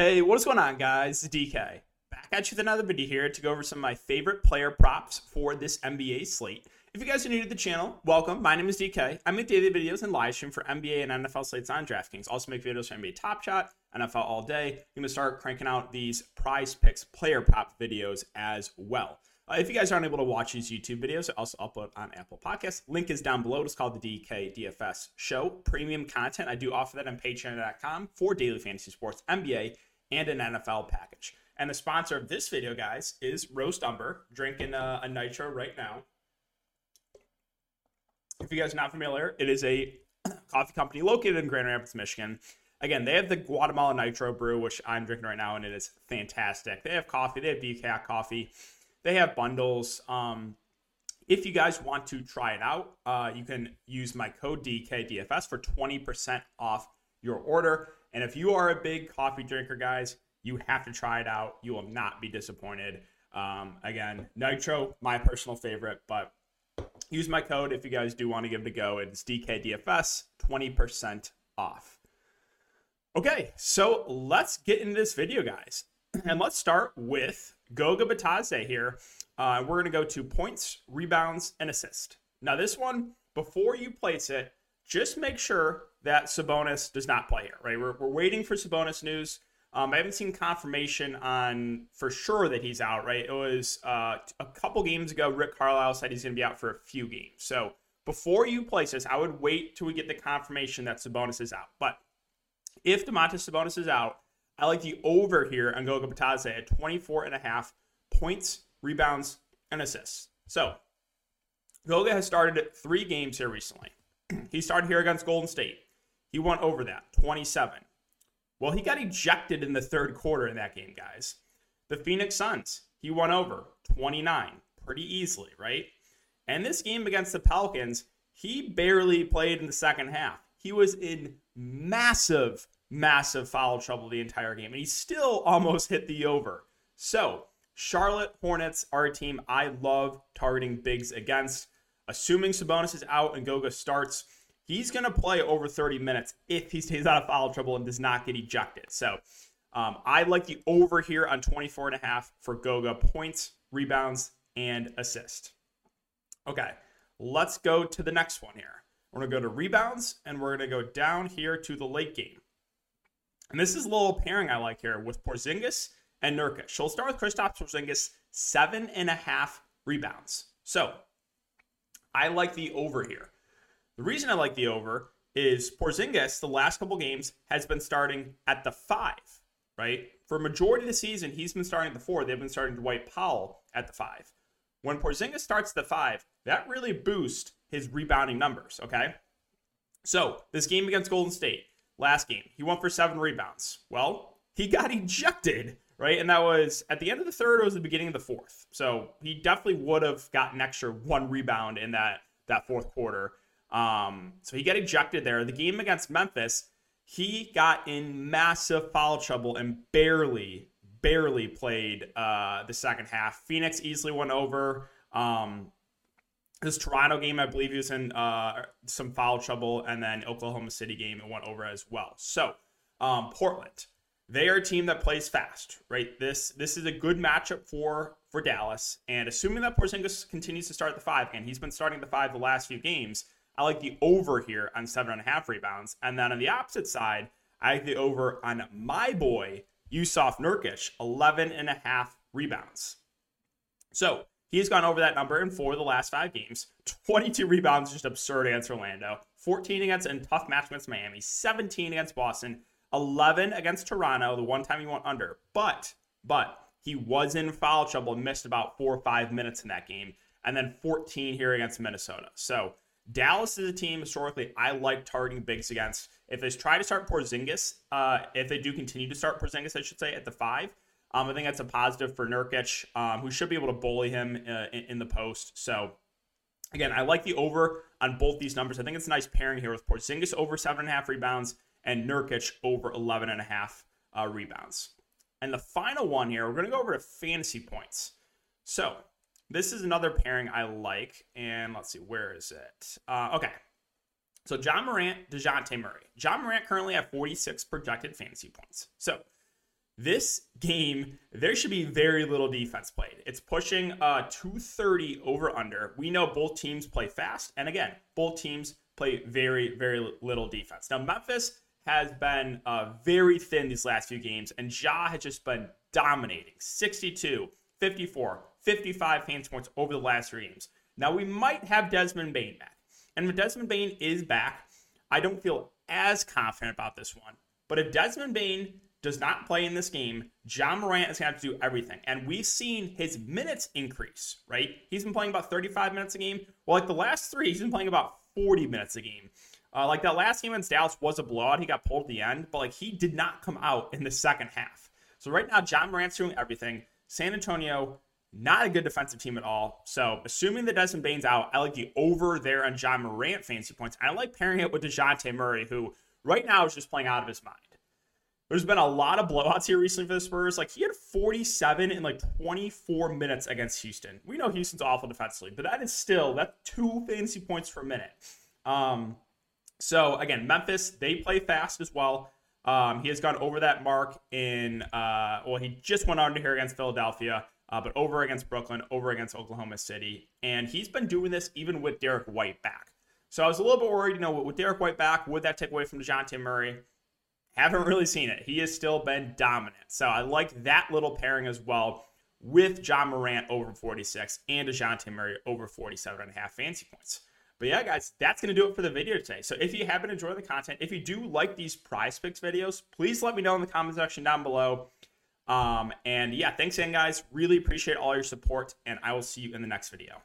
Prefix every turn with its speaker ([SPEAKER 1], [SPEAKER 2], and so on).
[SPEAKER 1] Hey, what's going on, guys? It's DK. Back at you with another video here to go over some of my favorite player props for this NBA slate. If you guys are new to the channel, welcome. My name is DK. I make daily videos and live stream for NBA and NFL slates on DraftKings. Also make videos for NBA Top Shot, NFL All Day. I'm to start cranking out these prize picks player prop videos as well. Uh, if you guys aren't able to watch these YouTube videos, I also upload on Apple Podcasts. Link is down below. It's called the DK DFS Show. Premium content. I do offer that on patreon.com for daily fantasy sports, NBA, and an NFL package. And the sponsor of this video, guys, is Roast Umber. Drinking a, a nitro right now. If you guys are not familiar, it is a coffee company located in Grand Rapids, Michigan. Again, they have the Guatemala Nitro Brew, which I'm drinking right now, and it is fantastic. They have coffee, they have decaf coffee, they have bundles. Um, if you guys want to try it out, uh, you can use my code DKDFS for 20% off your order. And if you are a big coffee drinker, guys, you have to try it out. You will not be disappointed. Um, again, Nitro, my personal favorite, but use my code if you guys do want to give it a go. It's DKDFS, 20% off. Okay, so let's get into this video, guys. And let's start with Goga Bitadze here. Uh, we're going to go to points, rebounds, and assist. Now, this one, before you place it, just make sure that Sabonis does not play here, right? We're, we're waiting for Sabonis news. Um, I haven't seen confirmation on for sure that he's out, right? It was uh, a couple games ago, Rick Carlisle said he's going to be out for a few games. So before you place this, I would wait till we get the confirmation that Sabonis is out. But if Domantas Sabonis is out, I like the over here on Goga Bitadze at 24 and a half points, rebounds, and assists. So Goga has started three games here recently. he started here against Golden State. He went over that, 27. Well, he got ejected in the third quarter in that game, guys. The Phoenix Suns, he won over 29 pretty easily, right? And this game against the Pelicans, he barely played in the second half. He was in massive, massive foul trouble the entire game, and he still almost hit the over. So, Charlotte Hornets are a team I love targeting bigs against. Assuming Sabonis is out and Goga starts, he's going to play over 30 minutes if he stays out of foul trouble and does not get ejected. So um, I like the over here on 24 and a half for Goga points, rebounds, and assist. Okay, let's go to the next one here. We're going to go to rebounds and we're going to go down here to the late game. And this is a little pairing I like here with Porzingis and Nurkic. So we'll start with Kristaps Porzingis, seven and a half rebounds. So I like the over here. The reason I like the over is Porzingis, the last couple games, has been starting at the five, right? For majority of the season, he's been starting at the four. They've been starting Dwight Powell at the five. When Porzingis starts the five, that really boosts his rebounding numbers, okay? So, this game against Golden State, last game, he went for seven rebounds. Well, he got ejected, right? And that was at the end of the third, it was the beginning of the fourth. So, he definitely would have gotten extra one rebound in that, that fourth quarter. Um, so he got ejected there. The game against Memphis, he got in massive foul trouble and barely, barely played uh, the second half. Phoenix easily went over. Um, this Toronto game, I believe he was in uh, some foul trouble, and then Oklahoma City game, it went over as well. So um, Portland, they are a team that plays fast, right? This this is a good matchup for for Dallas, and assuming that Porzingis continues to start the five, and he's been starting the five the last few games, I like the over here on seven and a half rebounds. And then on the opposite side, I like the over on my boy, Yusuf Nurkic, 11 and a half rebounds. So he's gone over that number in four of the last five games. 22 rebounds, just absurd against Orlando. 14 against and tough match against Miami. 17 against Boston. 11 against Toronto, the one time he went under. But, but he was in foul trouble and missed about four or five minutes in that game. And then 14 here against Minnesota. So Dallas is a team historically I like targeting bigs against. If they try to start Porzingis, uh, if they do continue to start Porzingis, I should say at the five, um, I think that's a positive for Nurkic, um, who should be able to bully him uh, in, in, the post. So again, I like the over on both these numbers. I think it's a nice pairing here with Porzingis over seven and a half rebounds and Nurkic over 11 and a half uh, rebounds. And the final one here, we're going to go over to fantasy points. So this is another pairing I like. And let's see, where is it? Uh, okay. So Ja Morant, Dejounte Murray. Ja Morant currently at 46 projected fantasy points. So this game, there should be very little defense played. It's pushing uh, 230 over under. We know both teams play fast. And again, both teams play very, very little defense. Now, Memphis has been uh, very thin these last few games, and Ja has just been dominating 62, 54, 55 fantasy points over the last three games. Now, we might have Desmond Bane back. And if Desmond Bane is back, I don't feel as confident about this one. But if Desmond Bane does not play in this game, Ja Morant is going to have to do everything. And we've seen his minutes increase, right? He's been playing about 35 minutes a game. Well, like the last three, he's been playing about 40 minutes a game. Uh, like that last game against Dallas was a blowout. He got pulled at the end, but like he did not come out in the second half. So right now, Ja Morant's doing everything. San Antonio, not a good defensive team at all. So assuming that Desmond Bane's out, I like the over there on Ja Morant fantasy points. I like pairing it with Dejounte Murray, who right now is just playing out of his mind. There's been a lot of blowouts here recently for the Spurs. Like he had 47 in like 24 minutes against Houston. We know Houston's awful defensively, but that is still that's two fantasy points per minute. Um, so again, Memphis they play fast as well. Um, he has gone over that mark in uh, well, he just went under here against Philadelphia, uh, but over against Brooklyn, over against Oklahoma City, and he's been doing this even with Derrick White back. So I was a little bit worried, you know, with Derrick White back, would that take away from Dejounte Murray? Haven't really seen it. He has still been dominant. So I like that little pairing as well with Ja Morant over 46 and Dejounte Murray over 47 and a half fancy points. But yeah, guys, that's going to do it for the video today. So if you have been enjoying the content, if you do like these prize picks videos, please let me know in the comment section down below. Um, and yeah, thanks again, guys. Really appreciate all your support, and I will see you in the next video.